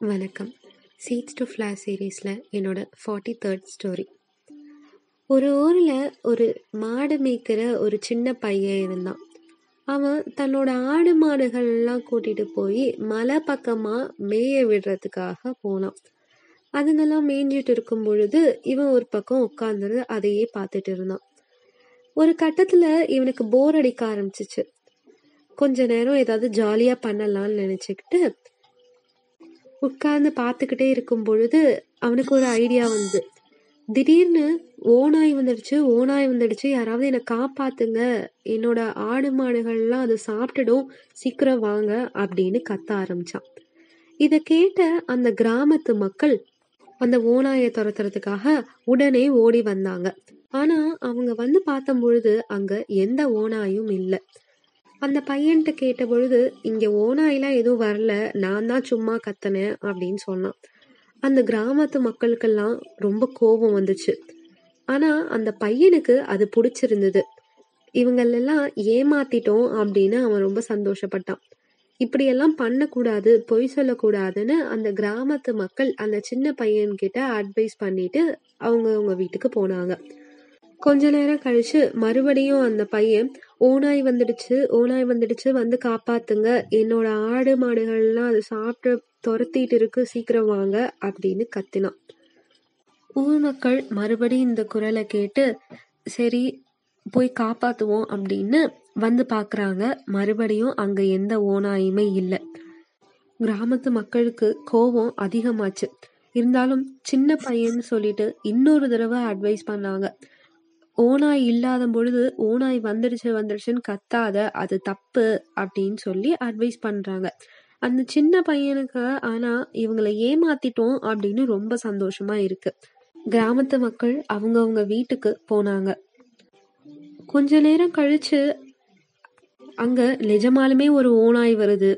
வணக்கம். Seeds to flash சீரீஸில் என்னோட ஃபார்ட்டி தேர்ட் ஸ்டோரி ஒரு ஊரில் ஒரு மாடு மேய்க்கிற ஒரு சின்ன பையன் இருந்தான். அவன் தன்னோட ஆடு மாடுகள்லாம் கூட்டிகிட்டு போய் மலை பக்கமாக மேய விடுறதுக்காக போனான். அதுங்கெல்லாம் மேய்ஞ்சிட்டு இருக்கும் பொழுது இவன் ஒரு பக்கம் உட்காந்துருந்து அதையே பார்த்துட்டு இருந்தான். ஒரு கட்டத்தில் இவனுக்கு போர் அடிக்க ஆரம்பிச்சிச்சு. கொஞ்ச நேரம் ஏதாவது ஜாலியாக பண்ணலாம்னு நினச்சிக்கிட்டு உட்கார்ந்து பார்த்துக்கிட்டே இருக்கும் பொழுது அவனுக்கு ஒரு ஐடியா வந்து திடீர்னு ஓனாய் வந்துடுச்சு ஓனாய் வந்துடுச்சு. யாராவது என்னை காப்பாத்துங்க. என்னோட ஆடு மாடுகள்லாம் அதை சாப்பிட்டுடும். சீக்கிரம் வாங்க அப்படின்னு கத்த ஆரம்பிச்சான். இதை கேட்ட அந்த கிராமத்து மக்கள் அந்த ஓனாயை துரத்துறதுக்காக உடனே ஓடி வந்தாங்க. ஆனா அவங்க வந்து பார்த்த பொழுது அங்க எந்த ஓனாயும் இல்லை. அந்த பையன்கிட்ட கேட்ட பொழுது இங்க ஓனாயெல்லாம் எதுவும் வரல நான் தான் சும்மா கத்தனேன் அப்படின்னு சொன்னான். அந்த கிராமத்து மக்களுக்கெல்லாம் ரொம்ப கோபம் வந்துச்சு. ஆனா அந்த பையனுக்கு அது பிடிச்சிருந்தது. இவங்களெல்லாம் ஏமாத்திட்டோம் அப்படின்னு அவன் ரொம்ப சந்தோஷப்பட்டான். இப்படியெல்லாம் பண்ணக்கூடாது பொய் சொல்லக்கூடாதுன்னு அந்த கிராமத்து மக்கள் அந்த சின்ன பையன்கிட்ட அட்வைஸ் பண்ணிட்டு அவங்க அவங்க வீட்டுக்கு போனாங்க. கொஞ்ச நேரம் கழிச்சு மறுபடியும் அந்த பையன் ஓனாய் வந்துடுச்சு ஓனாய் வந்துடுச்சு வந்து காப்பாத்துங்க. என்னோட ஆடு மாடுகள்லாம் அது சாப்பிட்டு துரத்திட்டு இருக்கு சீக்கிரம் வாங்க அப்படின்னு கத்தினான். ஊர் மக்கள் மறுபடியும் இந்த குரலை கேட்டு சரி போய் காப்பாத்துவோம் அப்படின்னு வந்து பாக்குறாங்க. மறுபடியும் அங்க எந்த ஓனாயுமே இல்லை. கிராமத்து மக்களுக்கு கோபம் அதிகமாச்சு. இருந்தாலும் சின்ன பையன்னு சொல்லிட்டு இன்னொரு தடவை அட்வைஸ் பண்ணாங்க. ஓனாய் இல்லாத பொழுது ஓனாய் வந்துடுச்சு வந்துடுச்சுன்னு கத்தாத அது தப்பு அப்படின்னு சொல்லி அட்வைஸ் பண்றாங்க. அந்த சின்ன பையனுக்கு ஆனா இவங்களை ஏமாத்திட்டோம் அப்படின்னு ரொம்ப சந்தோஷமா இருக்கு. கிராமத்து மக்கள் அவங்கவுங்க வீட்டுக்கு போனாங்க. கொஞ்ச நேரம் கழிச்சு அங்க நிஜமாலுமே ஒரு ஓனாய் வருது.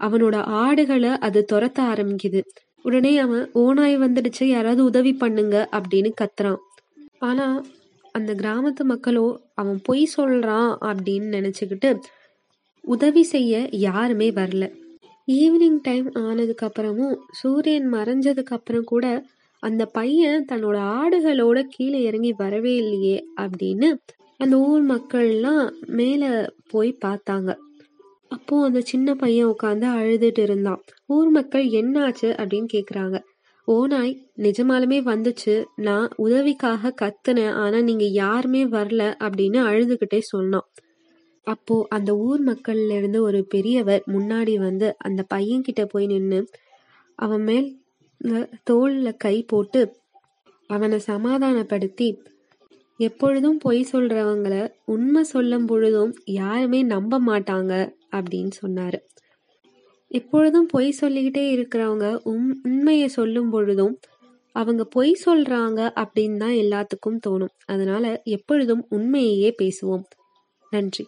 அவனோட ஆடுகளை அது துரத்த ஆரம்பிக்குது. உடனே அவன் ஓனாய் வந்துடுச்சு யாராவது உதவி பண்ணுங்க அப்படின்னு கத்துறான். ஆனா அந்த கிராமத்து மக்களோ அவன் பொய் சொல்றான் அப்படின்னு நினைச்சுக்கிட்டு உதவி செய்ய யாருமே வரல. ஈவினிங் டைம் ஆனதுக்கு அப்புறமும் சூரியன் மறைஞ்சதுக்கு அப்புறம் கூட அந்த பையன் தன்னோட ஆடுகளோட கீழே இறங்கி வரவே இல்லையே அப்படின்னு அந்த ஊர் மக்கள்லாம் மேல போய் பார்த்தாங்க. அப்போ அந்த சின்ன பையன் உட்காந்து அழுதுட்டு இருந்தான். ஊர் மக்கள் என்னாச்சு அப்படின்னு கேக்குறாங்க. ஓநாய் நிஜமாலுமே வந்துச்சு. நான் உதவிக்காக கத்துனேன். ஆனா நீங்க யாருமே வரல அப்படின்னு அழுதுகிட்டே சொன்னான். அப்போ அந்த ஊர் மக்கள்ல இருந்து ஒரு பெரியவர் முன்னாடி வந்து அந்த பையன் கிட்ட போய் நின்னு அவன் மேல் தோல்ல கை போட்டு அவனை சமாதானப்படுத்தி எப்பொழுதும் பொய் சொல்றவங்கள உண்மை சொல்லும் பொழுதும் யாருமே நம்ப மாட்டாங்க அப்படின்னு சொன்னாரு. எப்பொழுதும் பொய் சொல்லிக்கிட்டே இருக்கிறவங்க உம் உண்மையை சொல்லும் பொழுதும் அவங்க பொய் சொல்றாங்க அப்படின்னு தான் எல்லாத்துக்கும் தோணும். அதனால எப்பொழுதும் உண்மையையே பேசுவோம். நன்றி.